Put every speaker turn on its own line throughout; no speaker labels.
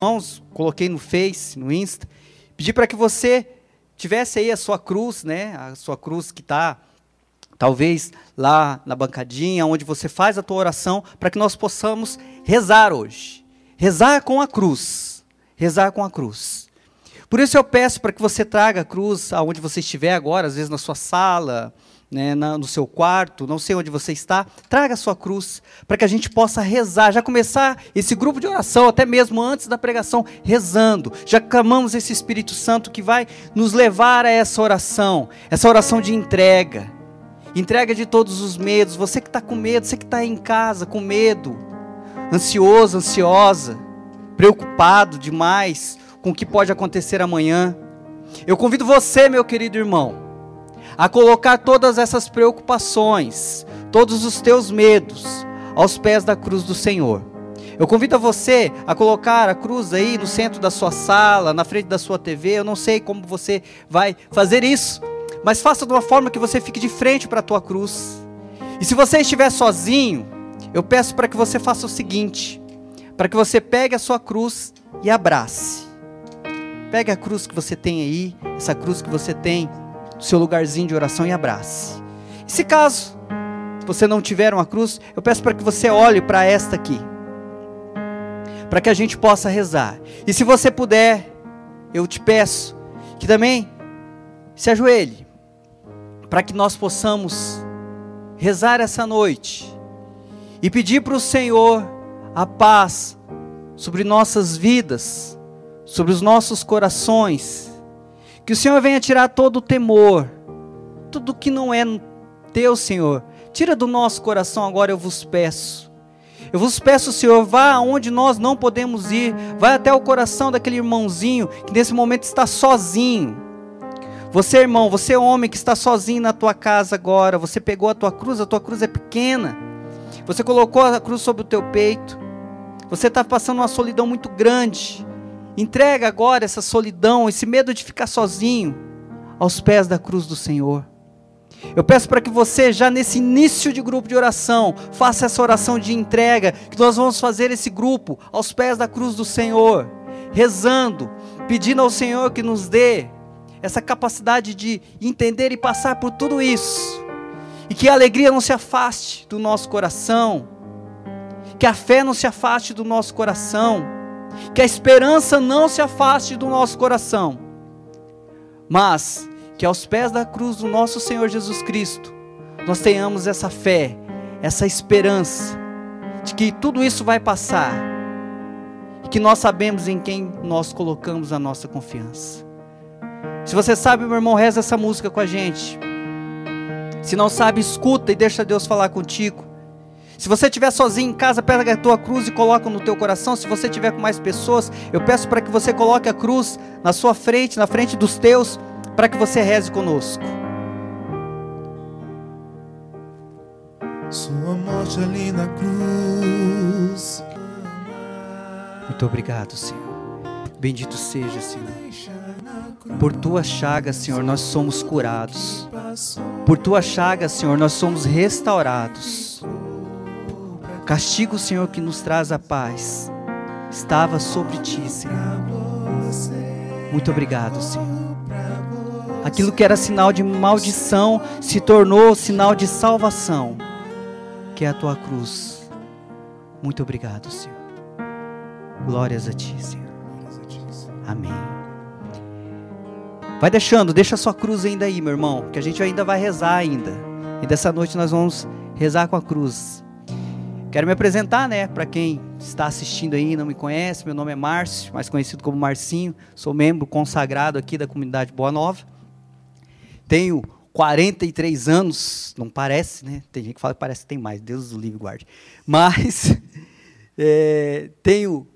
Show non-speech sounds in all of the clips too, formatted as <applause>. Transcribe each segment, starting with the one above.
irmãos, coloquei no Face, no Insta, pedi para que você tivesse aí a sua cruz, né? A sua cruz que está talvez lá na bancadinha, onde você faz a tua oração, para que nós possamos rezar hoje. Rezar com a cruz. Rezar com a cruz. Por isso eu peço para que você traga a cruz aonde você estiver agora, às vezes na sua sala, né, no seu quarto, não sei onde você está, traga a sua cruz, para que a gente possa rezar, já começar esse grupo de oração, até mesmo antes da pregação, rezando. Já clamamos esse Espírito Santo que vai nos levar a essa oração, essa oração de entrega. Entrega de todos os medos. Você que está com medo, você que está em casa com medo, ansioso, ansiosa, preocupado demais com o que pode acontecer amanhã. Eu convido você, meu querido irmão, a colocar todas essas preocupações, todos os teus medos aos pés da cruz do Senhor. Eu convido a você a colocar a cruz aí no centro da sua sala, na frente da sua TV. Eu não sei como você vai fazer isso, mas faça de uma forma que você fique de frente para a tua cruz. E se você estiver sozinho, eu peço para que você faça o seguinte: para que você pegue a sua cruz e abrace. Pegue a cruz que você tem aí, essa cruz que você tem do seu lugarzinho de oração e abrace. E se caso você não tiver uma cruz, eu peço para que você olhe para esta aqui, para que a gente possa rezar. E se você puder, eu te peço que também se ajoelhe, para que nós possamos rezar essa noite e pedir para o Senhor a paz sobre nossas vidas, sobre os nossos corações que o Senhor venha tirar todo o temor, tudo que não é teu, Senhor. Tira do nosso coração agora, eu vos peço. Eu vos peço, Senhor, vá aonde nós não podemos ir, vai até o coração daquele irmãozinho que nesse momento está sozinho. Você, irmão, você homem que está sozinho na tua casa agora, você pegou a tua cruz, a tua cruz é pequena. Você colocou a cruz sobre o teu peito. Você está passando uma solidão muito grande. Entrega agora essa solidão, esse medo de ficar sozinho aos pés da cruz do Senhor. Eu peço para que você, já nesse início de grupo de oração, faça essa oração de entrega, que nós vamos fazer esse grupo aos pés da cruz do Senhor, rezando, pedindo ao Senhor que nos dê essa capacidade de entender e passar por tudo isso, e que a alegria não se afaste do nosso coração, que a fé não se afaste do nosso coração que a esperança não se afaste do nosso coração, mas que aos pés da cruz do nosso Senhor Jesus Cristo, nós tenhamos essa fé, essa esperança de que tudo isso vai passar e que nós sabemos em quem nós colocamos a nossa confiança. Se você sabe, meu irmão, reza essa música com a gente. Se não sabe, escuta e deixa Deus falar contigo. Se você estiver sozinho em casa, pega a tua cruz e coloca no teu coração. Se você estiver com mais pessoas, eu peço para que você coloque a cruz na sua frente, na frente dos teus, para que você reze conosco.
Sua morte ali na cruz.
Muito obrigado, Senhor. Bendito seja, Senhor. Por tua chaga, Senhor, nós somos curados. Por tua chaga, Senhor, nós somos restaurados. Castigo, Senhor, que nos traz a paz, estava sobre ti, Senhor. Muito obrigado, Senhor. Aquilo que era sinal de maldição se tornou sinal de salvação, que é a tua cruz. Muito obrigado, Senhor. Glórias a ti, Senhor. Amém. Vai deixando, deixa a sua cruz ainda aí, meu irmão, que a gente ainda vai rezar ainda. E dessa noite nós vamos rezar com a cruz. Quero me apresentar, né, para quem está assistindo aí e não me conhece. Meu nome é Márcio, mais conhecido como Marcinho. Sou membro consagrado aqui da comunidade Boa Nova. Tenho 43 anos, não parece, né? Tem gente que fala que parece que tem mais, Deus o livre guarde. Mas <laughs> é, tenho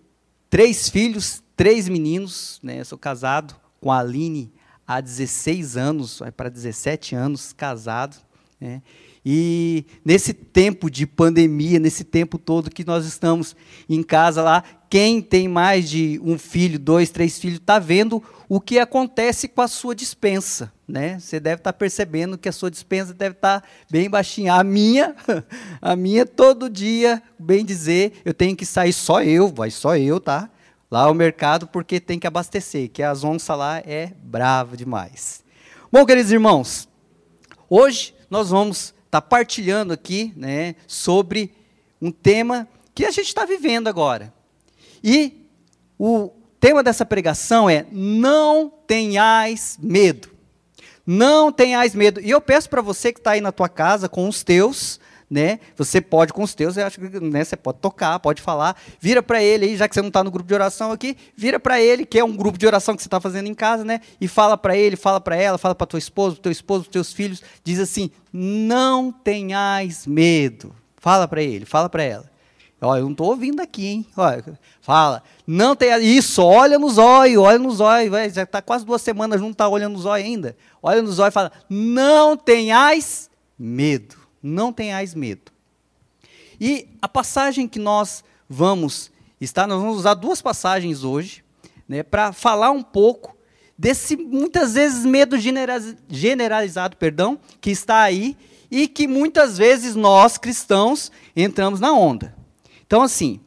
três filhos, três meninos, né? sou casado com a Aline há 16 anos, vai para 17 anos casado, né? E nesse tempo de pandemia, nesse tempo todo que nós estamos em casa lá, quem tem mais de um filho, dois, três filhos, está vendo o que acontece com a sua dispensa. Né? Você deve estar tá percebendo que a sua dispensa deve estar tá bem baixinha. A minha, <laughs> a minha todo dia, bem dizer, eu tenho que sair só eu, vai só eu, tá? lá ao mercado porque tem que abastecer, que as onças lá é brava demais. Bom, queridos irmãos, hoje nós vamos estar tá partilhando aqui né, sobre um tema que a gente está vivendo agora. E o tema dessa pregação é: não tenhais medo. Não tenhais medo. E eu peço para você que está aí na tua casa com os teus, né? Você pode com os teus, eu acho que né, você pode tocar, pode falar. Vira para ele aí, já que você não está no grupo de oração aqui, vira para ele, que é um grupo de oração que você está fazendo em casa, né? E fala para ele, fala para ela, fala para tua esposa, teu esposo, teus filhos, diz assim: não tenhais medo. Fala para ele, fala para ela. Olha, eu não estou ouvindo aqui, hein? Olha, fala. Não tem isso, olha nos olhos, olha nos olhos. Já está quase duas semanas junto, está olhando nos olhos ainda. Olha nos olhos e fala: não tenhais medo. Não tenhais medo. E a passagem que nós vamos estar, nós vamos usar duas passagens hoje, né, para falar um pouco desse muitas vezes medo generalizado, perdão, que está aí e que muitas vezes nós cristãos entramos na onda. Então, assim,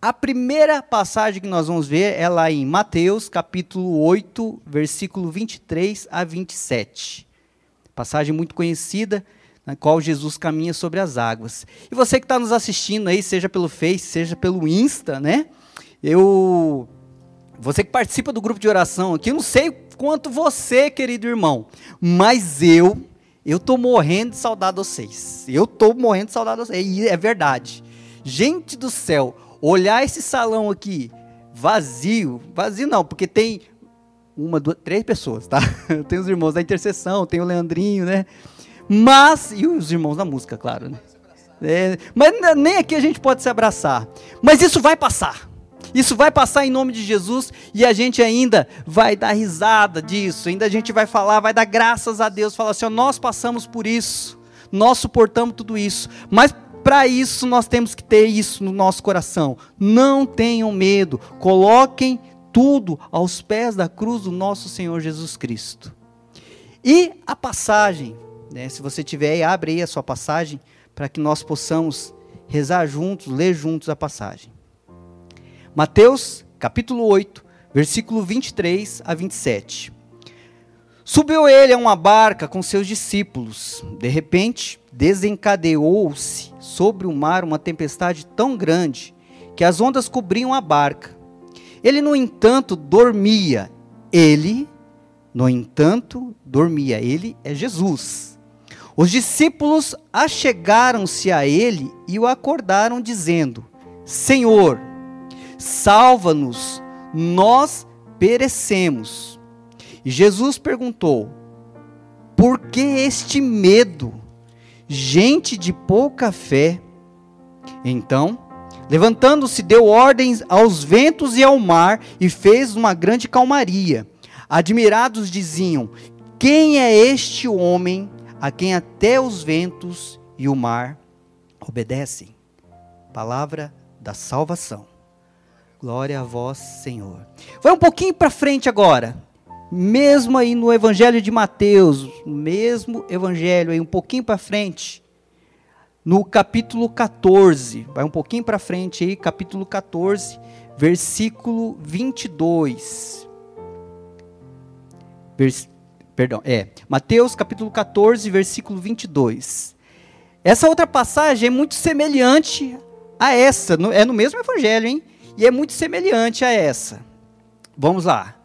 a primeira passagem que nós vamos ver é lá em Mateus, capítulo 8, versículo 23 a 27. Passagem muito conhecida, na qual Jesus caminha sobre as águas. E você que está nos assistindo aí, seja pelo Face, seja pelo Insta, né? Eu. Você que participa do grupo de oração aqui, eu não sei quanto você, querido irmão, mas eu, eu tô morrendo de saudade de vocês. Eu tô morrendo de saudade de vocês. E é verdade. Gente do céu, olhar esse salão aqui vazio, vazio não, porque tem uma, duas, três pessoas, tá? <laughs> Tem os irmãos da intercessão, tem o Leandrinho, né? Mas, e os irmãos da música, claro, né? É, mas nem aqui a gente pode se abraçar. Mas isso vai passar. Isso vai passar em nome de Jesus e a gente ainda vai dar risada disso. Ainda a gente vai falar, vai dar graças a Deus, falar assim: ó, nós passamos por isso, nós suportamos tudo isso. Mas para isso nós temos que ter isso no nosso coração. Não tenham medo, coloquem tudo aos pés da cruz do nosso Senhor Jesus Cristo. E a passagem, né, se você tiver aí, abre aí a sua passagem para que nós possamos rezar juntos, ler juntos a passagem. Mateus, capítulo 8, versículo 23 a 27. Subiu ele a uma barca com seus discípulos. De repente, desencadeou-se sobre o mar uma tempestade tão grande que as ondas cobriam a barca. Ele, no entanto, dormia. Ele, no entanto, dormia. Ele é Jesus. Os discípulos achegaram-se a ele e o acordaram, dizendo: Senhor, salva-nos, nós perecemos. E Jesus perguntou: Por que este medo? gente de pouca fé. Então, levantando-se, deu ordens aos ventos e ao mar e fez uma grande calmaria. Admirados diziam: Quem é este homem a quem até os ventos e o mar obedecem? Palavra da salvação. Glória a vós, Senhor. Vai um pouquinho para frente agora mesmo aí no Evangelho de Mateus, mesmo Evangelho aí um pouquinho para frente, no capítulo 14, vai um pouquinho para frente aí, capítulo 14, versículo 22. Vers, perdão, é, Mateus capítulo 14, versículo 22. Essa outra passagem é muito semelhante a essa, é no mesmo evangelho, hein? E é muito semelhante a essa. Vamos lá.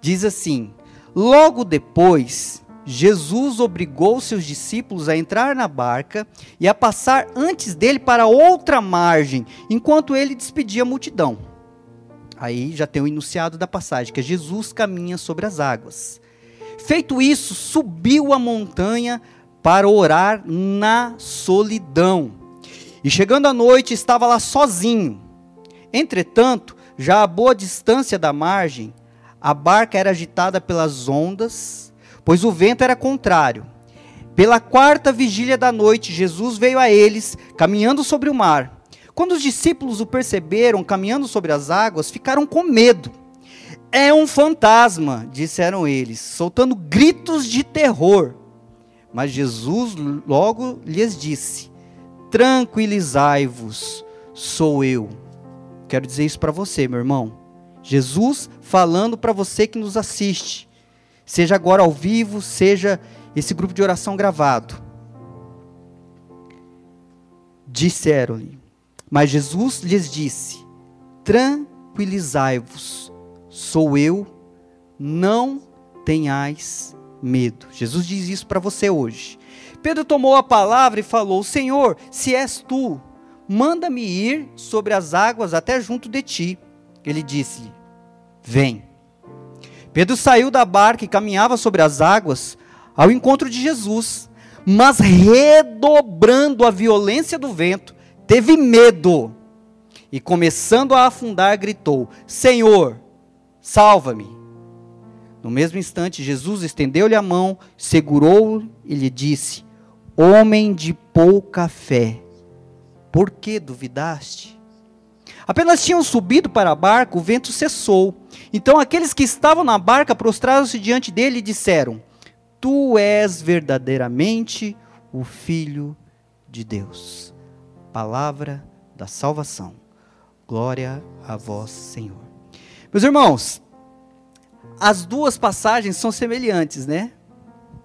Diz assim: Logo depois, Jesus obrigou seus discípulos a entrar na barca e a passar antes dele para outra margem, enquanto ele despedia a multidão. Aí já tem o enunciado da passagem, que é Jesus caminha sobre as águas. Feito isso, subiu a montanha para orar na solidão. E chegando à noite, estava lá sozinho. Entretanto, já a boa distância da margem, a barca era agitada pelas ondas, pois o vento era contrário. Pela quarta vigília da noite, Jesus veio a eles, caminhando sobre o mar. Quando os discípulos o perceberam caminhando sobre as águas, ficaram com medo. É um fantasma, disseram eles, soltando gritos de terror. Mas Jesus logo lhes disse: Tranquilizai-vos, sou eu. Quero dizer isso para você, meu irmão Jesus falando para você que nos assiste, seja agora ao vivo, seja esse grupo de oração gravado. Disseram-lhe, mas Jesus lhes disse: Tranquilizai-vos, sou eu, não tenhais medo. Jesus diz isso para você hoje. Pedro tomou a palavra e falou: Senhor, se és tu, manda-me ir sobre as águas até junto de ti. Ele disse-lhe: Vem. Pedro saiu da barca e caminhava sobre as águas ao encontro de Jesus, mas redobrando a violência do vento, teve medo e, começando a afundar, gritou: Senhor, salva-me. No mesmo instante, Jesus estendeu-lhe a mão, segurou-o e lhe disse: Homem de pouca fé, por que duvidaste? Apenas tinham subido para a barca, o vento cessou. Então aqueles que estavam na barca prostraram-se diante dele e disseram: Tu és verdadeiramente o Filho de Deus. Palavra da salvação. Glória a vós, Senhor. Meus irmãos, as duas passagens são semelhantes, né?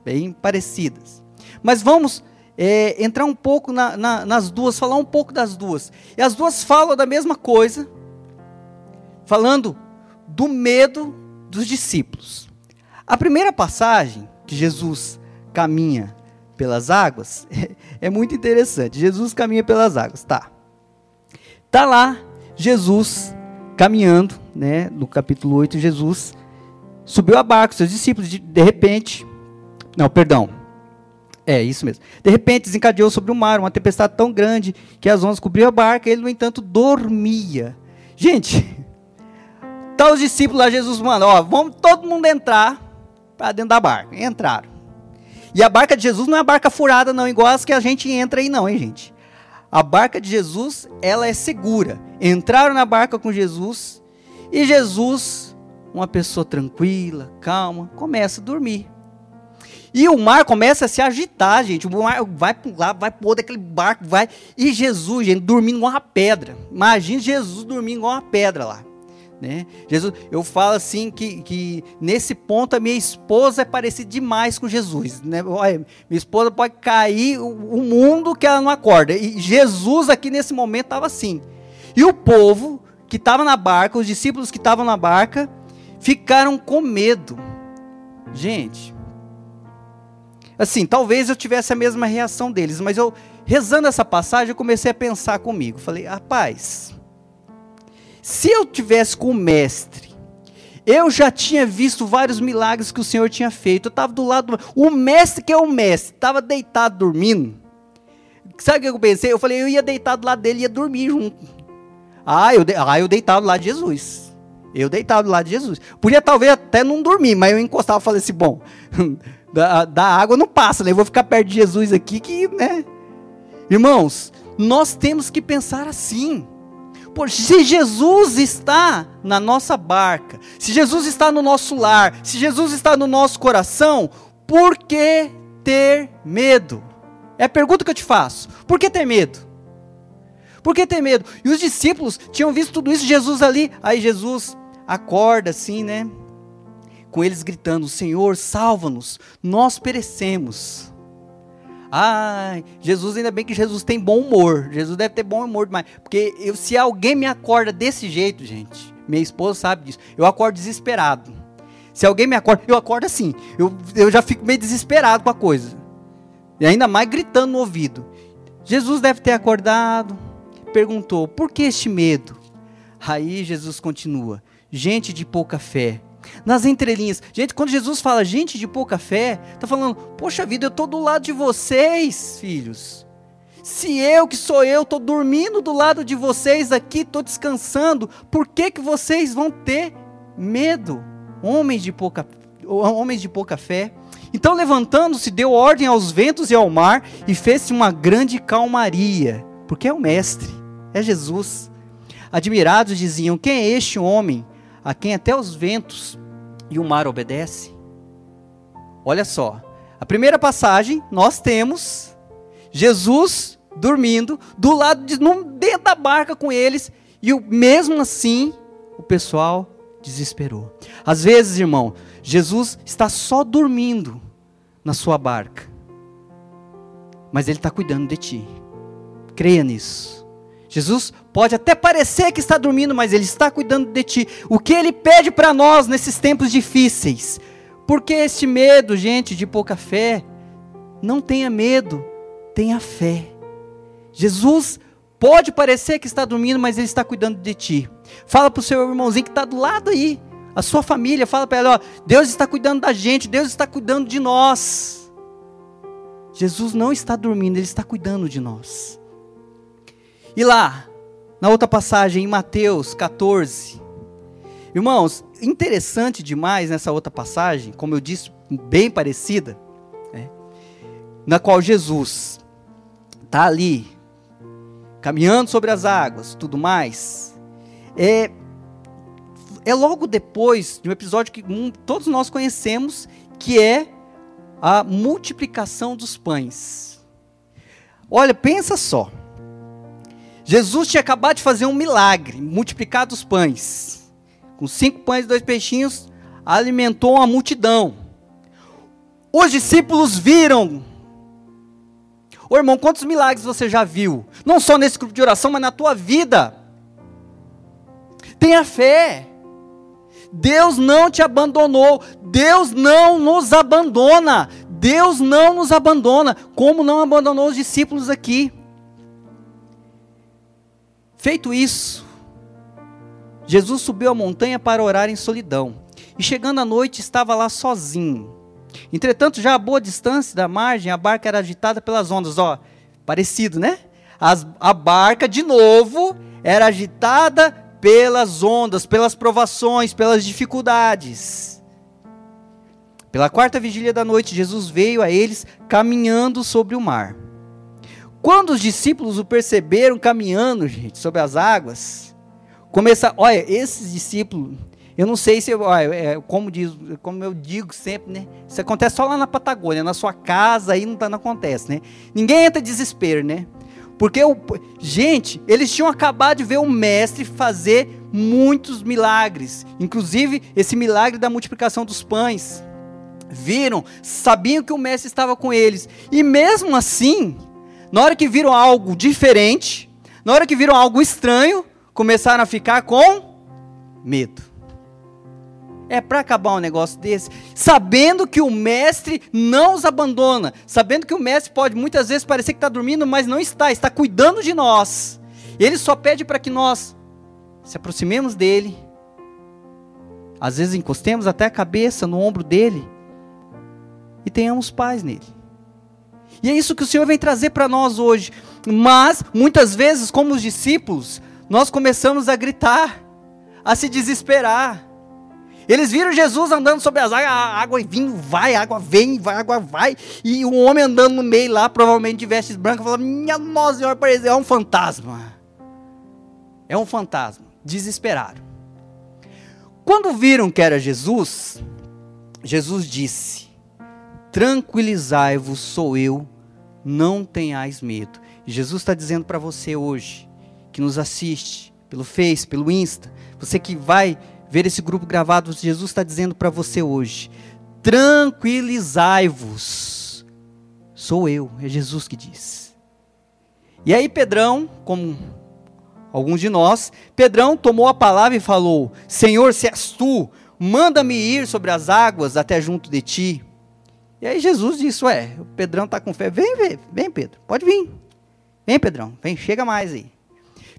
Bem parecidas. Mas vamos é, entrar um pouco na, na, nas duas, falar um pouco das duas. E as duas falam da mesma coisa, falando do medo dos discípulos. A primeira passagem que Jesus caminha pelas águas é, <laughs> é muito interessante. Jesus caminha pelas águas, tá? Tá lá Jesus caminhando, né? No capítulo 8, Jesus subiu a barca, seus discípulos, de, de repente, não, perdão, é, isso mesmo. De repente desencadeou sobre o mar uma tempestade tão grande que as ondas cobriam a barca, ele, no entanto, dormia. Gente, <laughs> tá os discípulos lá, Jesus manda, ó, vamos todo mundo entrar para dentro da barca. Entraram. E a barca de Jesus não é a barca furada, não, igual as que a gente entra aí, não, hein, gente? A barca de Jesus, ela é segura. Entraram na barca com Jesus e Jesus, uma pessoa tranquila, calma, começa a dormir. E o mar começa a se agitar, gente. O mar vai para um lado, vai para outro, aquele barco vai. E Jesus, gente, dormindo igual uma pedra. Imagina Jesus dormindo igual uma pedra lá. Né? Jesus, eu falo assim que, que nesse ponto a minha esposa é parecida demais com Jesus. Né? Olha, minha esposa pode cair o, o mundo que ela não acorda. E Jesus aqui nesse momento estava assim. E o povo que estava na barca, os discípulos que estavam na barca, ficaram com medo. Gente, assim, talvez eu tivesse a mesma reação deles, mas eu, rezando essa passagem, eu comecei a pensar comigo. Falei, rapaz, se eu tivesse com o mestre, eu já tinha visto vários milagres que o Senhor tinha feito. Eu estava do lado do. O mestre, que é o mestre, estava deitado dormindo. Sabe o que eu pensei? Eu falei, eu ia deitar do lado dele e ia dormir junto. Ah, eu, de... ah, eu deitava do lado de Jesus. Eu deitava do lado de Jesus. Podia talvez até não dormir, mas eu encostava e falei assim: bom, <laughs> da, da água não passa, né? Eu vou ficar perto de Jesus aqui que, né? Irmãos, nós temos que pensar assim. Se Jesus está na nossa barca, se Jesus está no nosso lar, se Jesus está no nosso coração, por que ter medo? É a pergunta que eu te faço. Por que ter medo? Por que ter medo? E os discípulos tinham visto tudo isso, Jesus ali, aí Jesus acorda assim, né? com eles gritando: Senhor, salva-nos, nós perecemos. Ai, Jesus, ainda bem que Jesus tem bom humor. Jesus deve ter bom humor demais. Porque eu, se alguém me acorda desse jeito, gente, minha esposa sabe disso, eu acordo desesperado. Se alguém me acorda, eu acordo assim. Eu, eu já fico meio desesperado com a coisa. E ainda mais gritando no ouvido. Jesus deve ter acordado, perguntou: por que este medo? Aí Jesus continua: gente de pouca fé nas entrelinhas. Gente, quando Jesus fala gente de pouca fé, está falando, poxa vida, eu estou do lado de vocês, filhos. Se eu, que sou eu, estou dormindo do lado de vocês aqui, estou descansando, por que, que vocês vão ter medo? Homens de pouca, homens de pouca fé. Então, levantando-se, deu ordem aos ventos e ao mar e fez-se uma grande calmaria, porque é o Mestre, é Jesus. Admirados diziam: Quem é este homem a quem até os ventos e o mar obedecem? Olha só, a primeira passagem nós temos Jesus dormindo do lado de dentro da barca com eles e o, mesmo assim o pessoal desesperou. Às vezes, irmão, Jesus está só dormindo na sua barca, mas Ele está cuidando de ti. Creia nisso. Jesus pode até parecer que está dormindo, mas Ele está cuidando de ti. O que Ele pede para nós nesses tempos difíceis? Porque este medo, gente, de pouca fé? Não tenha medo, tenha fé. Jesus pode parecer que está dormindo, mas Ele está cuidando de ti. Fala para o seu irmãozinho que está do lado aí, a sua família, fala para ela: ó, Deus está cuidando da gente, Deus está cuidando de nós. Jesus não está dormindo, Ele está cuidando de nós. E lá, na outra passagem, em Mateus 14, irmãos, interessante demais nessa outra passagem, como eu disse, bem parecida, né, na qual Jesus está ali, caminhando sobre as águas, tudo mais, é, é logo depois de um episódio que um, todos nós conhecemos, que é a multiplicação dos pães. Olha, pensa só. Jesus tinha acabado de fazer um milagre, multiplicar os pães. Com cinco pães e dois peixinhos, alimentou uma multidão. Os discípulos viram. Ô irmão, quantos milagres você já viu? Não só nesse grupo de oração, mas na tua vida. Tenha fé. Deus não te abandonou. Deus não nos abandona. Deus não nos abandona, como não abandonou os discípulos aqui. Feito isso, Jesus subiu a montanha para orar em solidão. E chegando à noite, estava lá sozinho. Entretanto, já a boa distância da margem, a barca era agitada pelas ondas. Ó, parecido, né? As, a barca, de novo, era agitada pelas ondas, pelas provações, pelas dificuldades. Pela quarta vigília da noite, Jesus veio a eles caminhando sobre o mar. Quando os discípulos o perceberam caminhando, gente, sobre as águas, começa, olha, esses discípulos, eu não sei se, olha, é, como, diz, como eu digo sempre, né? Isso acontece só lá na Patagônia, na sua casa aí não, tá, não acontece, né? Ninguém entra em desespero, né? Porque, o, gente, eles tinham acabado de ver o mestre fazer muitos milagres, inclusive esse milagre da multiplicação dos pães. Viram, sabiam que o mestre estava com eles, e mesmo assim, na hora que viram algo diferente, na hora que viram algo estranho, começaram a ficar com medo. É para acabar um negócio desse, sabendo que o mestre não os abandona, sabendo que o mestre pode muitas vezes parecer que está dormindo, mas não está, está cuidando de nós. Ele só pede para que nós se aproximemos dele, às vezes encostemos até a cabeça no ombro dele e tenhamos paz nele. E é isso que o Senhor vem trazer para nós hoje. Mas, muitas vezes, como os discípulos, nós começamos a gritar, a se desesperar. Eles viram Jesus andando sobre as águas, a água vinha, vai, a água vem, vai, água vai. E um homem andando no meio lá, provavelmente de vestes brancas, falando: Minha nossa senhora, é um fantasma. É um fantasma. Desesperaram. Quando viram que era Jesus, Jesus disse: Tranquilizai-vos, sou eu, não tenhais medo. Jesus está dizendo para você hoje, que nos assiste pelo Face, pelo Insta, você que vai ver esse grupo gravado, Jesus está dizendo para você hoje: tranquilizai-vos, sou eu, é Jesus que diz. E aí, Pedrão, como alguns de nós, Pedrão tomou a palavra e falou: Senhor, se és tu, manda-me ir sobre as águas até junto de ti. E aí Jesus disse: Ué, o Pedrão está com fé. Vem, vem, vem, Pedro, pode vir. Vem, Pedrão, vem, chega mais aí.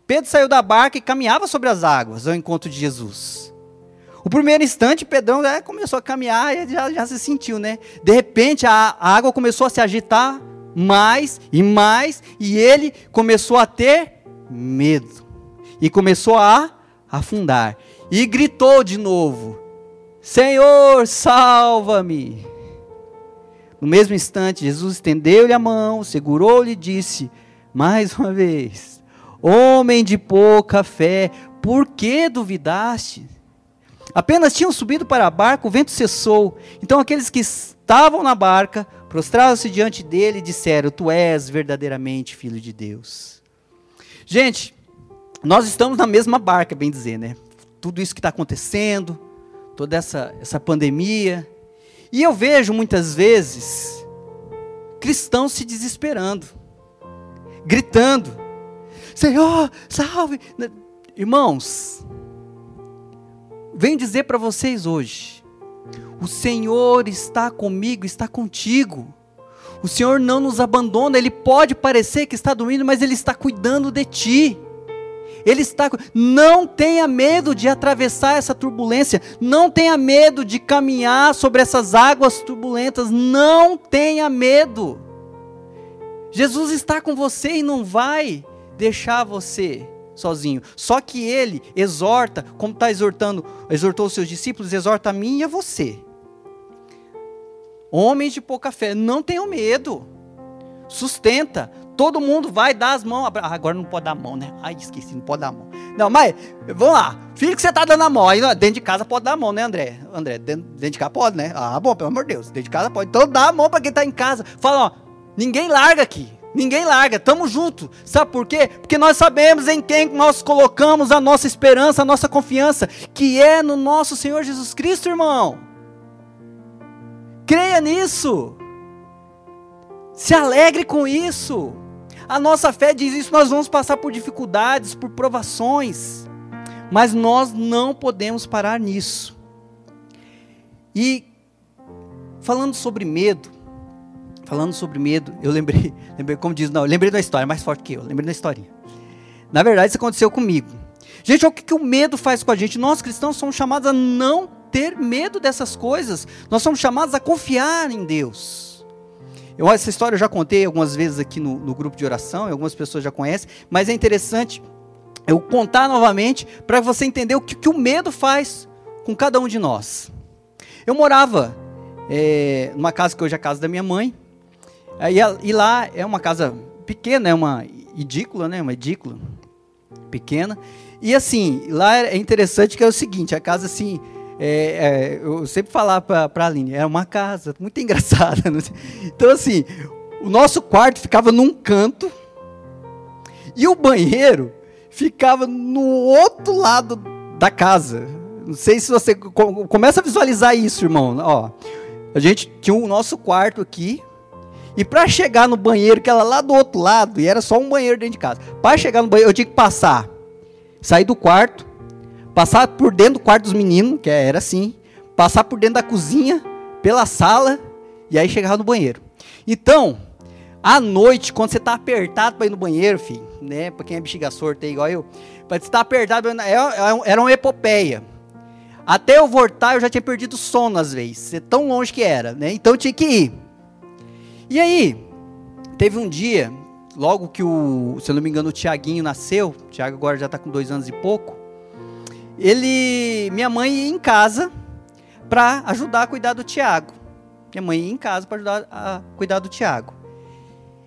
Pedro saiu da barca e caminhava sobre as águas ao encontro de Jesus. O primeiro instante, Pedrão já começou a caminhar e já, já se sentiu, né? De repente, a água começou a se agitar mais e mais, e ele começou a ter medo. E começou a afundar. E gritou de novo: Senhor, salva-me. No mesmo instante, Jesus estendeu-lhe a mão, segurou-lhe e disse, mais uma vez: Homem de pouca fé, por que duvidaste? Apenas tinham subido para a barca, o vento cessou. Então aqueles que estavam na barca prostraram-se diante dele e disseram: Tu és verdadeiramente filho de Deus. Gente, nós estamos na mesma barca, bem dizer, né? tudo isso que está acontecendo, toda essa, essa pandemia. E eu vejo muitas vezes cristãos se desesperando, gritando: Senhor, salve! Irmãos, venho dizer para vocês hoje: o Senhor está comigo, está contigo. O Senhor não nos abandona, Ele pode parecer que está dormindo, mas Ele está cuidando de ti. Ele está. Não tenha medo de atravessar essa turbulência. Não tenha medo de caminhar sobre essas águas turbulentas. Não tenha medo. Jesus está com você e não vai deixar você sozinho. Só que ele exorta, como está exortando, exortou os seus discípulos, exorta a mim e a você. Homens de pouca fé, não tenham medo. Sustenta. Todo mundo vai dar as mãos. Agora não pode dar a mão, né? Ai, esqueci, não pode dar a mão. Não, mas, vamos lá. Filho que você está dando a mão. Aí dentro de casa pode dar a mão, né, André? André, dentro, dentro de casa pode, né? Ah, bom, pelo amor de Deus. Dentro de casa pode. Então dá a mão para quem está em casa. Fala, ó, ninguém larga aqui. Ninguém larga, estamos juntos. Sabe por quê? Porque nós sabemos em quem nós colocamos a nossa esperança, a nossa confiança, que é no nosso Senhor Jesus Cristo, irmão. Creia nisso. Se alegre com isso. A nossa fé diz isso, nós vamos passar por dificuldades, por provações, mas nós não podemos parar nisso. E falando sobre medo, falando sobre medo, eu lembrei, <laughs> lembrei como diz, não, lembrei da história, mais forte que eu, lembrei da historinha. Na verdade, isso aconteceu comigo. Gente, o que, que o medo faz com a gente? Nós cristãos somos chamados a não ter medo dessas coisas. Nós somos chamados a confiar em Deus. Eu, essa história eu já contei algumas vezes aqui no, no grupo de oração, e algumas pessoas já conhecem, mas é interessante eu contar novamente para você entender o que, que, o medo faz com cada um de nós. Eu morava é, numa casa que hoje é a casa da minha mãe, e, lá é uma casa pequena, é uma edícula, né? Uma edícula pequena. E assim, lá é interessante que é o seguinte, a casa assim, é, é, eu sempre falava para a Aline, era uma casa muito <laughs> engraçada. Né? Então assim, o nosso quarto ficava num canto e o banheiro ficava no outro lado da casa. Não sei se você começa a visualizar isso, irmão. Ó, a gente tinha o nosso quarto aqui, e para chegar no banheiro, que era lá do outro lado, e era só um banheiro dentro de casa. Para chegar no banheiro, eu tinha que passar, sair do quarto, passar por dentro do quarto dos meninos, que era assim, passar por dentro da cozinha, pela sala, e aí chegava no banheiro. Então, à noite, quando você está apertado para ir no banheiro, filho, né? Para quem é bexiga sorta igual eu, para você estar tá apertado, é, é era uma epopeia. Até eu voltar, eu já tinha perdido sono às vezes, é tão longe que era, né? Então tinha que ir. E aí, teve um dia, logo que o, se eu não me engano, o Tiaguinho nasceu, o Tiago agora já está com dois anos e pouco, ele, minha mãe ia em casa para ajudar a cuidar do Tiago. Minha mãe ia em casa para ajudar a cuidar do Tiago.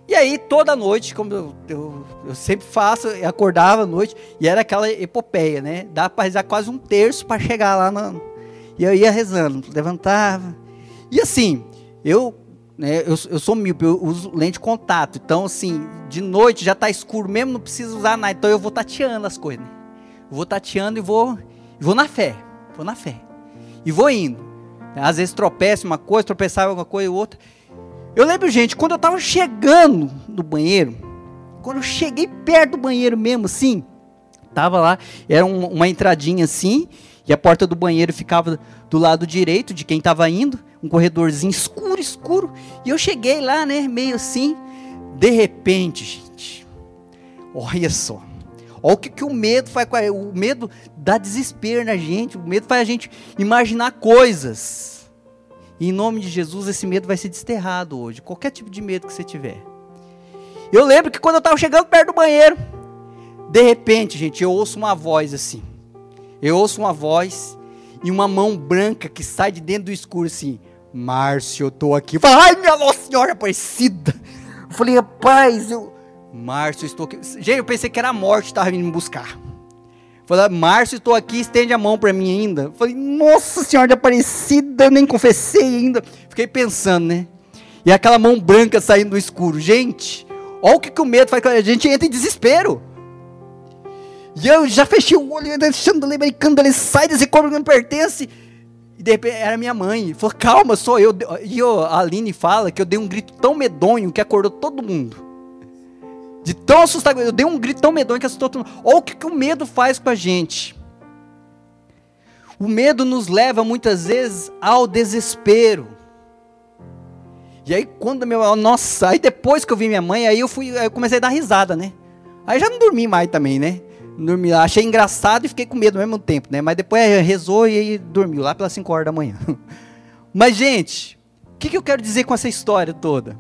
E aí, toda noite, como eu, eu, eu sempre faço, eu acordava à noite, e era aquela epopeia, né? Dá para rezar quase um terço para chegar lá. Na... E eu ia rezando, levantava. E assim, eu né, eu, eu sou míope, eu uso lente de contato. Então, assim, de noite já está escuro mesmo, não preciso usar nada. Então eu vou tateando as coisas. Né? Vou tateando e vou, vou na fé. Vou na fé. E vou indo. Às vezes tropeço uma coisa, tropeçava alguma coisa e outra. Eu lembro, gente, quando eu estava chegando no banheiro, quando eu cheguei perto do banheiro mesmo, assim, tava lá, era um, uma entradinha assim, e a porta do banheiro ficava do lado direito de quem estava indo um corredorzinho escuro, escuro. E eu cheguei lá, né, meio assim. De repente, gente, olha só. Olha o que, que o medo faz com a, O medo dá desespero na gente. O medo faz a gente imaginar coisas. E em nome de Jesus, esse medo vai ser desterrado hoje. Qualquer tipo de medo que você tiver. Eu lembro que quando eu estava chegando perto do banheiro, de repente, gente, eu ouço uma voz assim. Eu ouço uma voz e uma mão branca que sai de dentro do escuro assim. Márcio, eu tô aqui. Eu falei, ai, minha Nossa Senhora Aparecida. Eu falei, rapaz, eu. Márcio, estou aqui. Gente, eu pensei que era a morte que estava vindo me buscar. Falei, Márcio, estou aqui, estende a mão para mim ainda. Falei, Nossa Senhora de Aparecida, eu nem confessei ainda. Fiquei pensando, né? E aquela mão branca saindo do escuro. Gente, olha o que, que o medo faz. A gente entra em desespero. E eu já fechei o olho, deixando ele brincando, ele sai desse corpo que não pertence. E de repente era minha mãe. Falou, calma, sou eu. E eu, a Aline fala que eu dei um grito tão medonho que acordou todo mundo. De tão assustado, eu dei um grito tão medonho que assustou todo mundo. Olha o que, que o medo faz com a gente. O medo nos leva muitas vezes ao desespero. E aí quando meu, nossa, aí depois que eu vi minha mãe, aí eu fui, eu comecei a dar risada, né? Aí já não dormi mais também, né? Dormi, achei engraçado e fiquei com medo ao mesmo tempo, né? Mas depois rezou e aí dormiu lá pelas 5 horas da manhã. <laughs> Mas gente, o que, que eu quero dizer com essa história toda?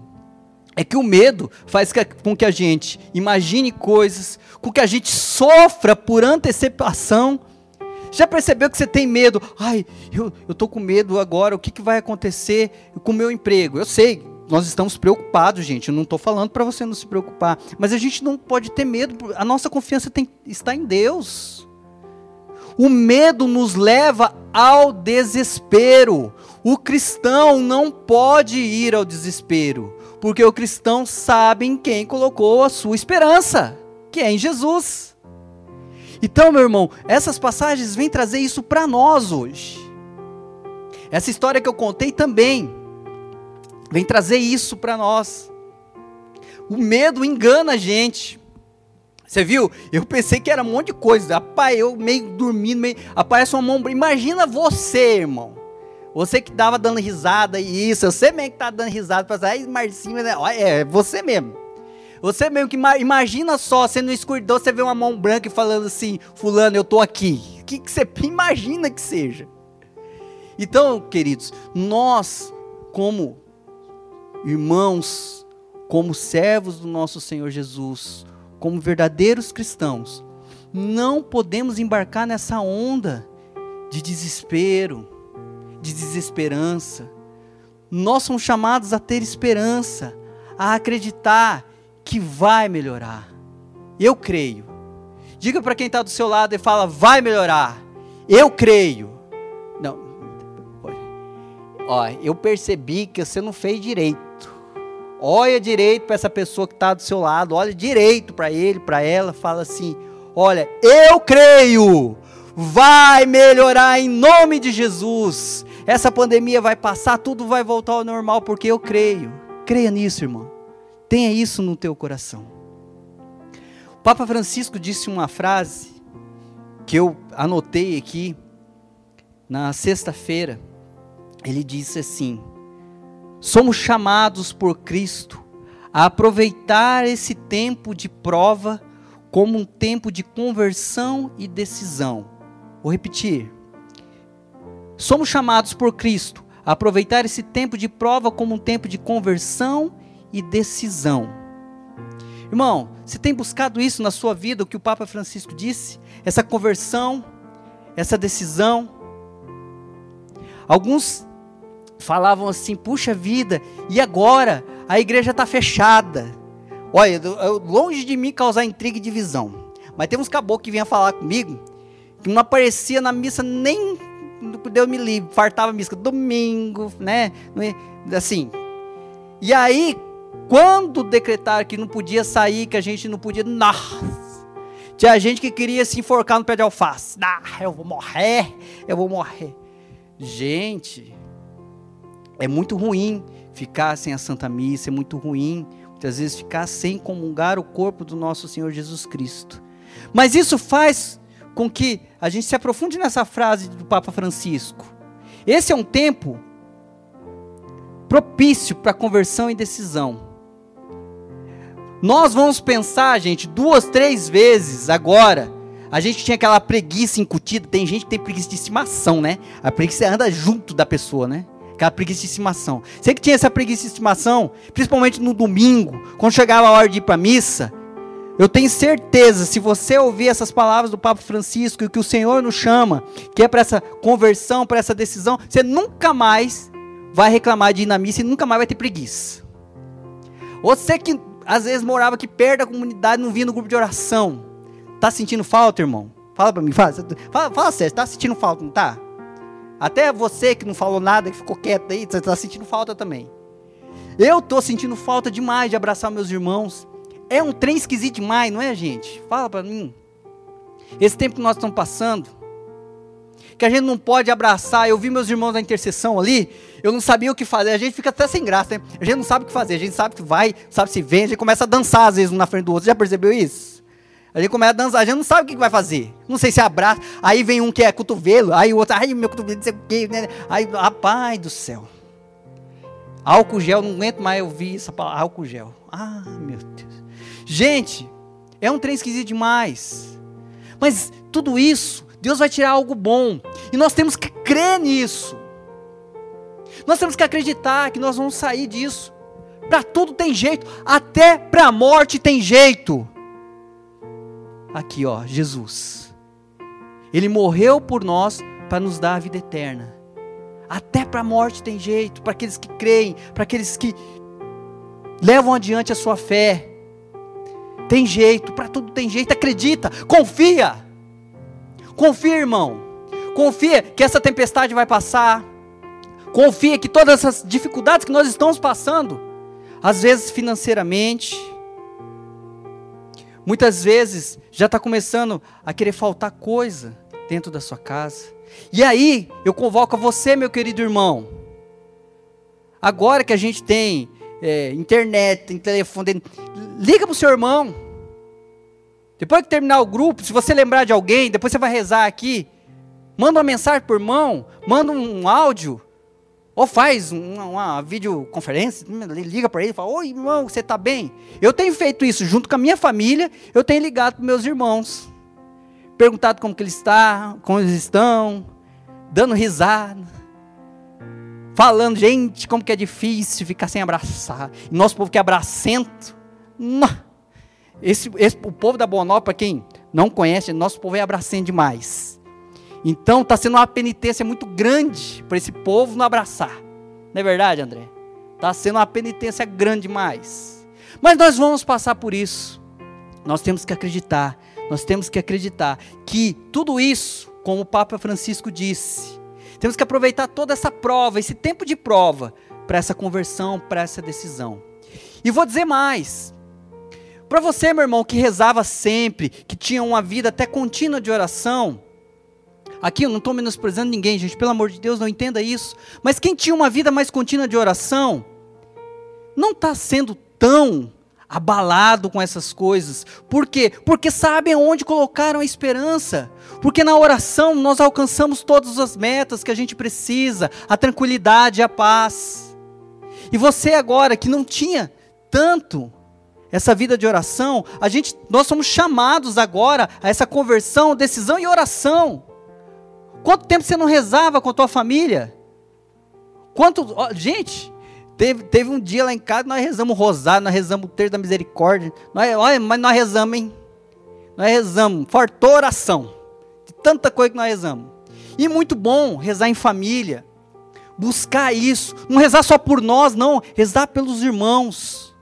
É que o medo faz com que a gente imagine coisas, com que a gente sofra por antecipação. Já percebeu que você tem medo? Ai, eu, tô com medo agora, o que, que vai acontecer com o meu emprego? Eu sei, nós estamos preocupados, gente. Eu não estou falando para você não se preocupar, mas a gente não pode ter medo. A nossa confiança tem, está em Deus. O medo nos leva ao desespero. O cristão não pode ir ao desespero, porque o cristão sabe em quem colocou a sua esperança, que é em Jesus. Então, meu irmão, essas passagens vêm trazer isso para nós hoje. Essa história que eu contei também vem trazer isso para nós. O medo engana a gente. Você viu? Eu pensei que era um monte de coisa. Rapaz, eu meio dormindo, meio. Aparece uma mão. Imagina você, irmão. Você que tava dando risada e isso. Você mesmo que tá dando risada. Fala ai, Marcinho, né? É, você mesmo. Você mesmo que imagina só, você no escuridão, você vê uma mão branca e falando assim, fulano, eu tô aqui. O que, que você <laughs> imagina que seja? Então, queridos, nós, como irmãos, como servos do nosso Senhor Jesus, como verdadeiros cristãos, não podemos embarcar nessa onda de desespero, de desesperança. Nós somos chamados a ter esperança, a acreditar que vai melhorar. Eu creio. Diga para quem está do seu lado e fala: vai melhorar. Eu creio. Não. Ó, eu percebi que você não fez direito. Olha direito para essa pessoa que está do seu lado, olha direito para ele, para ela, fala assim: Olha, eu creio, vai melhorar em nome de Jesus. Essa pandemia vai passar, tudo vai voltar ao normal, porque eu creio. Creia nisso, irmão. Tenha isso no teu coração. O Papa Francisco disse uma frase que eu anotei aqui na sexta-feira. Ele disse assim: Somos chamados por Cristo a aproveitar esse tempo de prova como um tempo de conversão e decisão. Vou repetir. Somos chamados por Cristo a aproveitar esse tempo de prova como um tempo de conversão e decisão. Irmão, você tem buscado isso na sua vida, o que o Papa Francisco disse? Essa conversão, essa decisão. Alguns falavam assim: puxa vida, e agora? A igreja está fechada. Olha, longe de mim causar intriga e divisão. Mas tem uns caboclos que vinham falar comigo que não aparecia na missa nem Deus me livre, fartava missa domingo, né? Assim. E aí, quando decretaram que não podia sair, que a gente não podia. Nossa! Tinha gente que queria se enforcar no pé de alface. Ah, eu vou morrer, eu vou morrer. Gente, é muito ruim ficar sem a Santa Missa, é muito ruim, muitas vezes, ficar sem comungar o corpo do nosso Senhor Jesus Cristo. Mas isso faz com que a gente se aprofunde nessa frase do Papa Francisco. Esse é um tempo propício para conversão e decisão. Nós vamos pensar, gente, duas, três vezes agora. A gente tinha aquela preguiça incutida. Tem gente que tem preguiça de estimação, né? A preguiça anda junto da pessoa, né? Aquela preguiça de estimação. Você que tinha essa preguiça de estimação, principalmente no domingo, quando chegava a hora de ir para missa, eu tenho certeza, se você ouvir essas palavras do Papa Francisco e que o Senhor nos chama, que é para essa conversão, para essa decisão, você nunca mais vai reclamar de ir na missa e nunca mais vai ter preguiça. Você que às vezes morava aqui perto da comunidade, não vinha no grupo de oração, tá sentindo falta, irmão? Fala para mim, fala, fala, fala sério, tá sentindo falta, não tá? Até você que não falou nada, que ficou quieto aí, você está sentindo falta também. Eu estou sentindo falta demais de abraçar meus irmãos. É um trem esquisito demais, não é, gente? Fala para mim. esse tempo que nós estamos passando, que a gente não pode abraçar. Eu vi meus irmãos da intercessão ali, eu não sabia o que fazer. A gente fica até sem graça, né? A gente não sabe o que fazer, a gente sabe que vai, sabe se vem, a gente começa a dançar às vezes um na frente do outro. Você já percebeu isso? A gente começa a dançar, a gente não sabe o que vai fazer. Não sei se abraça. Aí vem um que é cotovelo, aí o outro, ai, meu cotovelo, não sei o quê, né? Aí, rapaz do céu. Álcool gel, não aguento mais ouvir essa palavra, álcool gel. Ah, meu Deus. Gente, é um trem esquisito demais. Mas tudo isso, Deus vai tirar algo bom. E nós temos que crer nisso. Nós temos que acreditar que nós vamos sair disso. Para tudo tem jeito, até para a morte tem jeito. Aqui, ó, Jesus. Ele morreu por nós para nos dar a vida eterna. Até para a morte tem jeito, para aqueles que creem, para aqueles que levam adiante a sua fé. Tem jeito, para tudo tem jeito, acredita, confia. Confia, irmão. Confia que essa tempestade vai passar. Confia que todas essas dificuldades que nós estamos passando, às vezes financeiramente, muitas vezes já está começando a querer faltar coisa dentro da sua casa. E aí, eu convoco a você, meu querido irmão. Agora que a gente tem é, internet, tem telefone, liga para o seu irmão. Depois que terminar o grupo, se você lembrar de alguém, depois você vai rezar aqui. Manda uma mensagem para o irmão, manda um áudio. Ou faz uma, uma videoconferência, liga para ele e fala: Oi, irmão, você está bem? Eu tenho feito isso junto com a minha família, eu tenho ligado para meus irmãos, perguntado como que eles estão, como eles estão, dando risada, falando, gente, como que é difícil ficar sem abraçar. Nosso povo que é abracento, esse, esse, o povo da Nova, para quem não conhece, nosso povo é abracento demais. Então está sendo uma penitência muito grande para esse povo não abraçar. Não é verdade, André? Está sendo uma penitência grande demais. Mas nós vamos passar por isso. Nós temos que acreditar. Nós temos que acreditar que tudo isso, como o Papa Francisco disse, temos que aproveitar toda essa prova, esse tempo de prova, para essa conversão, para essa decisão. E vou dizer mais. Para você, meu irmão, que rezava sempre, que tinha uma vida até contínua de oração, Aqui eu não estou menosprezando ninguém, gente, pelo amor de Deus, não entenda isso. Mas quem tinha uma vida mais contínua de oração, não está sendo tão abalado com essas coisas. Por quê? Porque sabem onde colocaram a esperança. Porque na oração nós alcançamos todas as metas que a gente precisa, a tranquilidade, a paz. E você agora que não tinha tanto essa vida de oração, a gente nós somos chamados agora a essa conversão, decisão e oração. Quanto tempo você não rezava com a tua família? Quanto, ó, gente, teve, teve um dia lá em casa, nós rezamos rosário, nós rezamos o terço da misericórdia. Nós, olha, mas nós rezamos, hein? Nós rezamos, fartou oração. De tanta coisa que nós rezamos. E muito bom rezar em família. Buscar isso. Não rezar só por nós, não. Rezar pelos irmãos.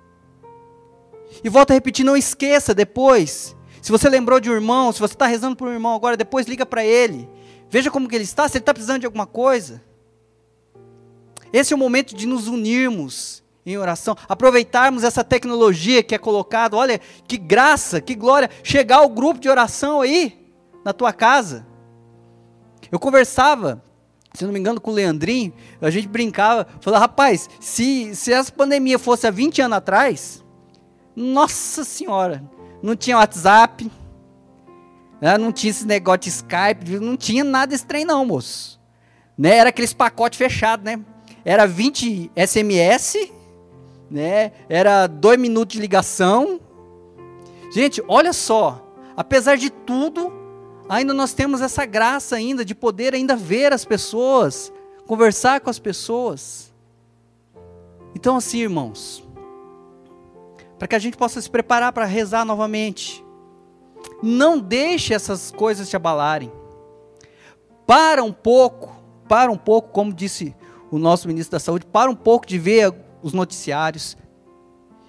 E volta a repetir, não esqueça depois. Se você lembrou de um irmão, se você está rezando por um irmão agora, depois liga para ele. Veja como que ele está, se ele está precisando de alguma coisa. Esse é o momento de nos unirmos em oração, aproveitarmos essa tecnologia que é colocada. Olha, que graça, que glória, chegar o grupo de oração aí na tua casa. Eu conversava, se não me engano, com o Leandrinho, a gente brincava, falava, rapaz, se, se essa pandemia fosse há 20 anos atrás, nossa senhora, não tinha WhatsApp, né? Não tinha esse negócio de Skype, não tinha nada desse trem não, moço. Né? Era aqueles pacotes fechados, né? Era 20 SMS, né? Era dois minutos de ligação. Gente, olha só, apesar de tudo, ainda nós temos essa graça ainda de poder ainda ver as pessoas, conversar com as pessoas. Então assim, irmãos, para que a gente possa se preparar para rezar novamente, não deixe essas coisas te abalarem. Para um pouco, para um pouco, como disse o nosso ministro da Saúde, para um pouco de ver os noticiários.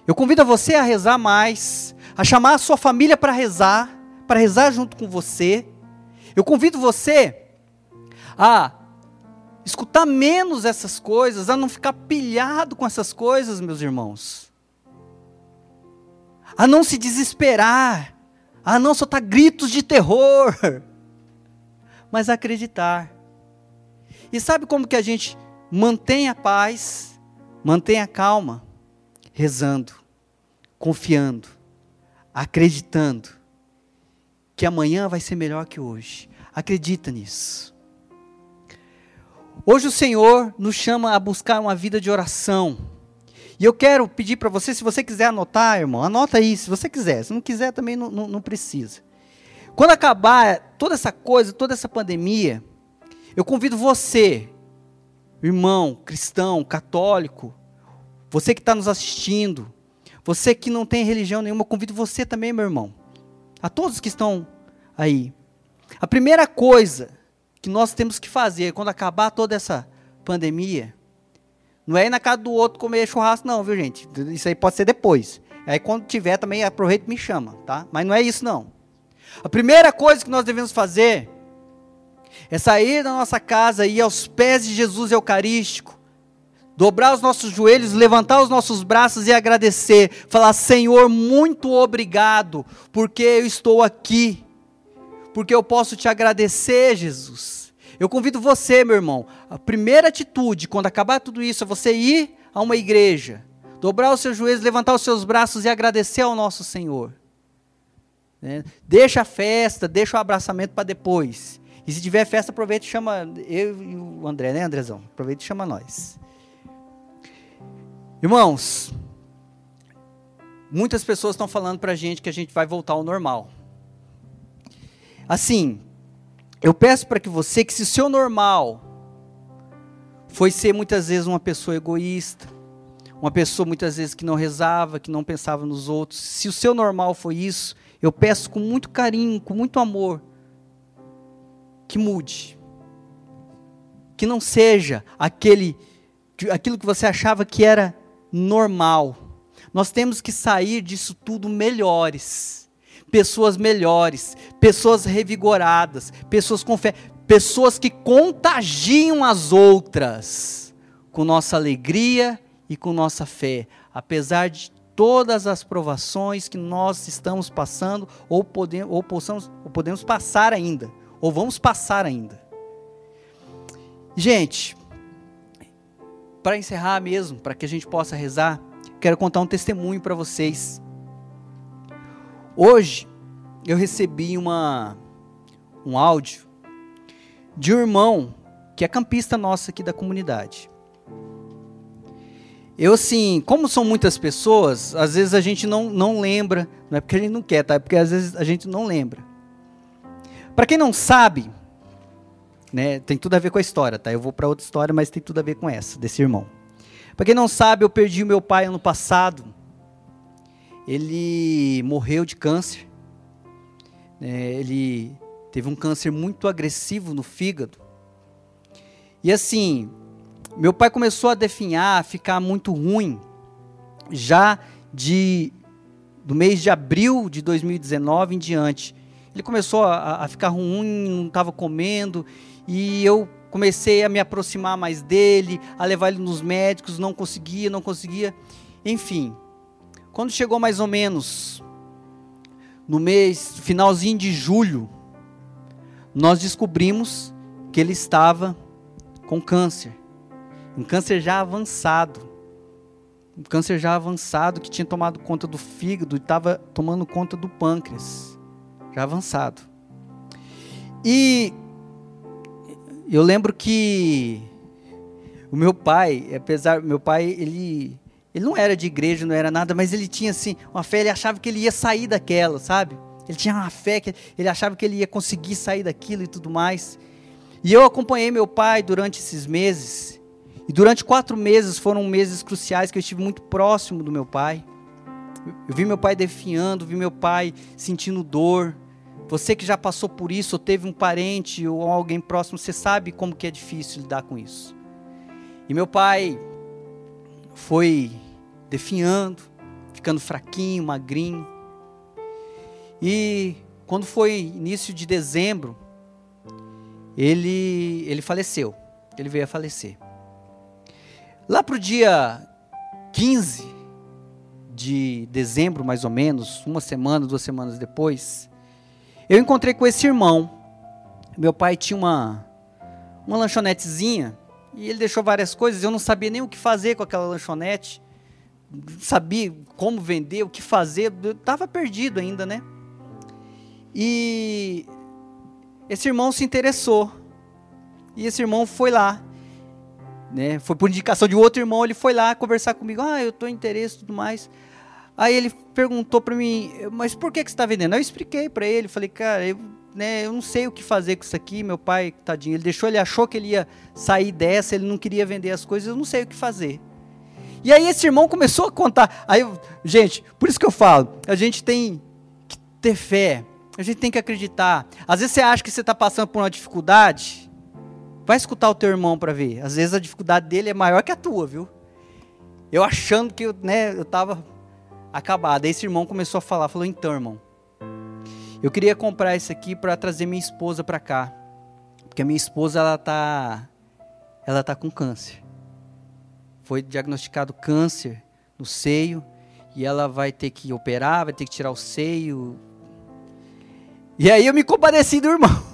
Eu convido você a rezar mais, a chamar a sua família para rezar, para rezar junto com você. Eu convido você a escutar menos essas coisas, a não ficar pilhado com essas coisas, meus irmãos. A não se desesperar, Ah, não, soltar gritos de terror. <laughs> Mas acreditar. E sabe como que a gente mantém a paz, mantém a calma? Rezando, confiando, acreditando que amanhã vai ser melhor que hoje. Acredita nisso. Hoje o Senhor nos chama a buscar uma vida de oração. E eu quero pedir para você, se você quiser anotar, irmão, anota aí, se você quiser. Se não quiser, também não, não, não precisa. Quando acabar toda essa coisa, toda essa pandemia, eu convido você, irmão, cristão, católico, você que está nos assistindo, você que não tem religião nenhuma, eu convido você também, meu irmão, a todos que estão aí. A primeira coisa que nós temos que fazer quando acabar toda essa pandemia, não é ir na casa do outro comer churrasco, não, viu, gente? Isso aí pode ser depois. Aí quando tiver também aproveita e me chama, tá? Mas não é isso não. A primeira coisa que nós devemos fazer é sair da nossa casa e ir aos pés de Jesus Eucarístico, dobrar os nossos joelhos, levantar os nossos braços e agradecer, falar: Senhor, muito obrigado, porque eu estou aqui, porque eu posso te agradecer, Jesus. Eu convido você, meu irmão, a primeira atitude, quando acabar tudo isso, é você ir a uma igreja, dobrar os seus joelhos, levantar os seus braços e agradecer ao nosso Senhor. Né? Deixa a festa, deixa o abraçamento para depois. E se tiver festa, aproveita e chama eu e o André, né, Andrezão? Aproveita e chama nós. Irmãos, muitas pessoas estão falando para a gente que a gente vai voltar ao normal. Assim, eu peço para que você, que se o seu normal foi ser muitas vezes uma pessoa egoísta, uma pessoa muitas vezes que não rezava, que não pensava nos outros, se o seu normal foi isso, eu peço com muito carinho, com muito amor, que mude. Que não seja aquele aquilo que você achava que era normal. Nós temos que sair disso tudo melhores. Pessoas melhores, pessoas revigoradas, pessoas com fé, pessoas que contagiam as outras com nossa alegria e com nossa fé, apesar de todas as provações que nós estamos passando ou podemos, ou possamos, ou podemos passar ainda, ou vamos passar ainda. Gente, para encerrar mesmo, para que a gente possa rezar, quero contar um testemunho para vocês. Hoje eu recebi uma um áudio de um irmão que é campista nosso aqui da comunidade. Eu assim, como são muitas pessoas, às vezes a gente não, não lembra, não é porque a gente não quer, tá? É porque às vezes a gente não lembra. Para quem não sabe, né? Tem tudo a ver com a história, tá? Eu vou para outra história, mas tem tudo a ver com essa, desse irmão. Para quem não sabe, eu perdi o meu pai ano passado. Ele morreu de câncer. É, ele teve um câncer muito agressivo no fígado. E assim, meu pai começou a definhar, a ficar muito ruim, já de do mês de abril de 2019 em diante. Ele começou a, a ficar ruim, não estava comendo, e eu comecei a me aproximar mais dele, a levar ele nos médicos, não conseguia, não conseguia. Enfim, quando chegou mais ou menos no mês, finalzinho de julho, nós descobrimos que ele estava com câncer. Um câncer já avançado. Um câncer já avançado que tinha tomado conta do fígado e estava tomando conta do pâncreas. Já avançado. E eu lembro que o meu pai, apesar meu pai, ele ele não era de igreja, não era nada, mas ele tinha assim uma fé, ele achava que ele ia sair daquela, sabe? Ele tinha uma fé que ele achava que ele ia conseguir sair daquilo e tudo mais. E eu acompanhei meu pai durante esses meses. E durante quatro meses foram meses cruciais que eu estive muito próximo do meu pai. Eu vi meu pai definhando, vi meu pai sentindo dor, você que já passou por isso, ou teve um parente ou alguém próximo, você sabe como que é difícil lidar com isso. E meu pai foi definhando, ficando fraquinho, magrinho. E quando foi início de dezembro, ele, ele faleceu. Ele veio a falecer. Lá para o dia 15 de dezembro, mais ou menos, uma semana, duas semanas depois, eu encontrei com esse irmão. Meu pai tinha uma, uma lanchonetezinha e ele deixou várias coisas. Eu não sabia nem o que fazer com aquela lanchonete. Sabia como vender, o que fazer. Eu estava perdido ainda, né? E esse irmão se interessou. E esse irmão foi lá. Né? Foi por indicação de outro irmão, ele foi lá conversar comigo. Ah, eu estou interesse e tudo mais. Aí ele perguntou para mim, mas por que, que você está vendendo? Eu expliquei para ele, falei, cara, eu, né, eu não sei o que fazer com isso aqui. Meu pai, tadinho, ele deixou, ele achou que ele ia sair dessa, ele não queria vender as coisas, eu não sei o que fazer. E aí esse irmão começou a contar. Aí, gente, por isso que eu falo, a gente tem que ter fé, a gente tem que acreditar. Às vezes você acha que você está passando por uma dificuldade, vai escutar o teu irmão para ver. Às vezes a dificuldade dele é maior que a tua, viu? Eu achando que né, eu estava acabada. Esse irmão começou a falar, falou: "Então, irmão, eu queria comprar isso aqui para trazer minha esposa para cá, porque a minha esposa ela tá ela tá com câncer. Foi diagnosticado câncer no seio e ela vai ter que operar, vai ter que tirar o seio. E aí eu me compadeci do irmão. <laughs>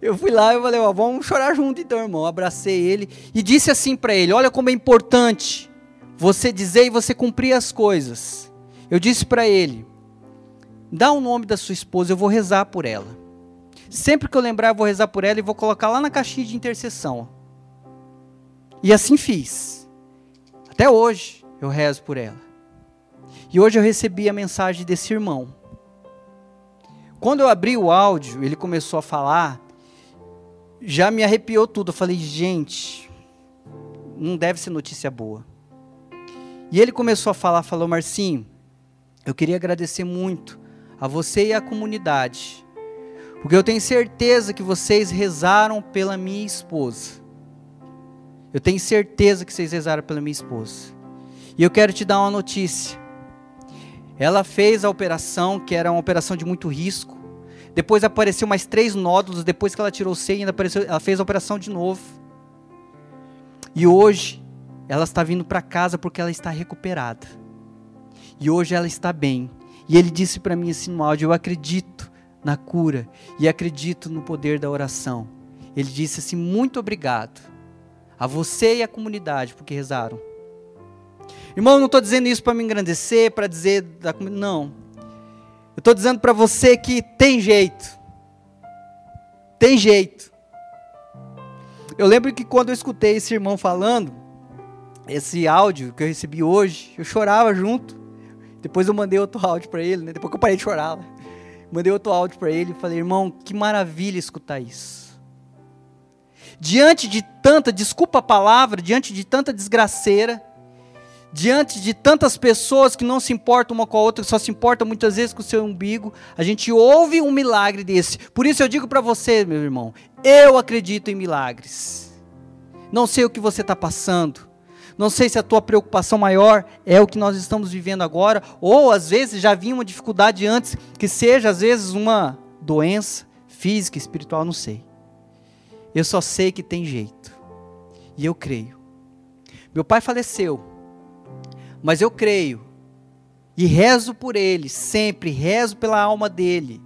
Eu fui lá e falei, ó, vamos chorar junto então, irmão. Abracei ele e disse assim para ele: "Olha como é importante você dizer e você cumprir as coisas. Eu disse para ele: dá o nome da sua esposa, eu vou rezar por ela. Sempre que eu lembrar, eu vou rezar por ela e vou colocar lá na caixinha de intercessão. E assim fiz. Até hoje eu rezo por ela. E hoje eu recebi a mensagem desse irmão. Quando eu abri o áudio, ele começou a falar, já me arrepiou tudo. Eu falei, gente, não deve ser notícia boa. E ele começou a falar, falou, Marcinho, eu queria agradecer muito a você e a comunidade, porque eu tenho certeza que vocês rezaram pela minha esposa. Eu tenho certeza que vocês rezaram pela minha esposa. E eu quero te dar uma notícia. Ela fez a operação, que era uma operação de muito risco. Depois apareceu mais três nódulos. Depois que ela tirou o seio, ainda apareceu, ela fez a operação de novo. E hoje ela está vindo para casa porque ela está recuperada. E hoje ela está bem. E ele disse para mim assim no áudio: Eu acredito na cura e acredito no poder da oração. Ele disse assim: Muito obrigado a você e a comunidade porque rezaram. Irmão, não estou dizendo isso para me engrandecer, para dizer da. Não. Eu estou dizendo para você que tem jeito. Tem jeito. Eu lembro que quando eu escutei esse irmão falando, esse áudio que eu recebi hoje, eu chorava junto. Depois eu mandei outro áudio para ele, né? Depois que eu parei de chorar, mandei outro áudio para ele e falei: "Irmão, que maravilha escutar isso". Diante de tanta, desculpa a palavra, diante de tanta desgraceira, diante de tantas pessoas que não se importam uma com a outra, só se importam muitas vezes com o seu umbigo, a gente ouve um milagre desse. Por isso eu digo para você, meu irmão, eu acredito em milagres. Não sei o que você está passando, não sei se a tua preocupação maior é o que nós estamos vivendo agora, ou às vezes já vinha uma dificuldade antes, que seja às vezes uma doença física, espiritual, não sei. Eu só sei que tem jeito. E eu creio. Meu pai faleceu, mas eu creio e rezo por ele, sempre rezo pela alma dele,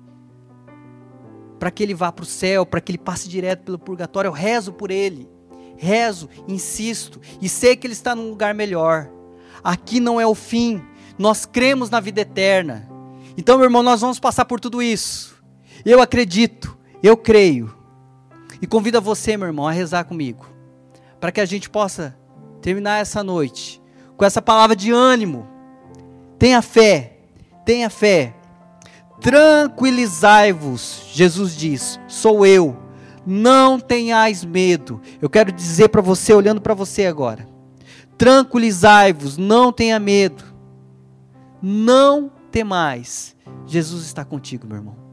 para que ele vá para o céu, para que ele passe direto pelo purgatório. Eu rezo por ele rezo, insisto e sei que Ele está num lugar melhor. Aqui não é o fim, nós cremos na vida eterna. Então, meu irmão, nós vamos passar por tudo isso. Eu acredito, eu creio. E convido você, meu irmão, a rezar comigo, para que a gente possa terminar essa noite com essa palavra de ânimo. Tenha fé, tenha fé. Tranquilizai-vos, Jesus diz: sou eu não tenhais medo. Eu quero dizer para você, olhando para você agora. Tranquilizai-vos, não tenha medo. Não temais. Jesus está contigo, meu irmão.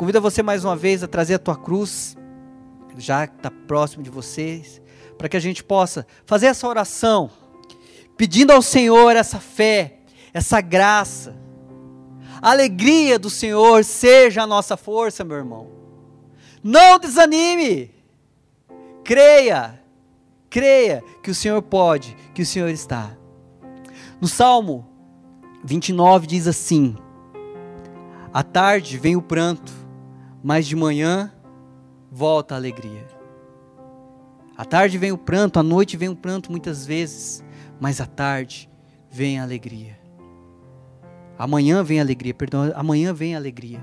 Convido você mais uma vez a trazer a tua cruz, já que está próximo de vocês, para que a gente possa fazer essa oração, pedindo ao Senhor essa fé, essa graça. A alegria do Senhor seja a nossa força, meu irmão. Não desanime. Creia. Creia que o Senhor pode, que o Senhor está. No Salmo 29 diz assim: À tarde vem o pranto, mas de manhã volta a alegria. À tarde vem o pranto, à noite vem o pranto muitas vezes, mas à tarde vem a alegria. Amanhã vem a alegria, perdão, amanhã vem a alegria.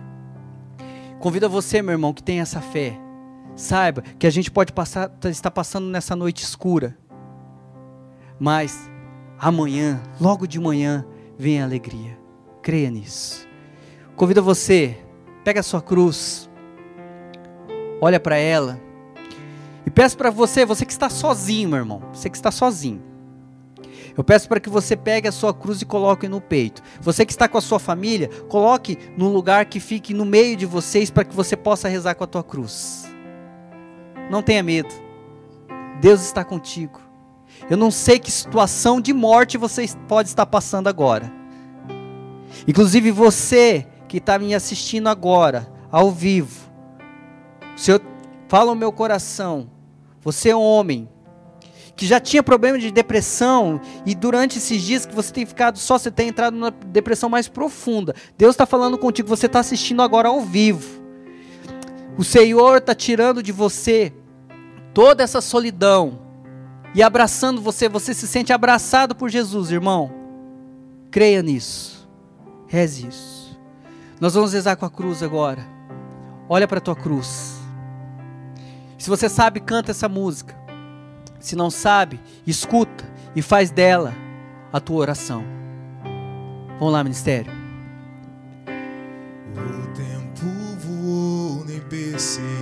Convido você, meu irmão, que tem essa fé. Saiba que a gente pode passar, estar passando nessa noite escura. Mas amanhã, logo de manhã, vem a alegria. Creia nisso. Convido você, pega a sua cruz, olha para ela e peço para você, você que está sozinho, meu irmão, você que está sozinho. Eu peço para que você pegue a sua cruz e coloque no peito. Você que está com a sua família, coloque num lugar que fique no meio de vocês para que você possa rezar com a tua cruz. Não tenha medo. Deus está contigo. Eu não sei que situação de morte você pode estar passando agora. Inclusive você que está me assistindo agora, ao vivo. O Senhor fala o meu coração. Você é um homem que já tinha problema de depressão e durante esses dias que você tem ficado só, você tem entrado numa depressão mais profunda. Deus está falando contigo, você está assistindo agora ao vivo. O Senhor está tirando de você toda essa solidão e abraçando você. Você se sente abraçado por Jesus, irmão. Creia nisso. Reze isso. Nós vamos rezar com a cruz agora. Olha para a tua cruz. Se você sabe, canta essa música. Se não sabe, escuta e faz dela a tua oração. Vamos lá, ministério.
O tempo voou, nem percebi.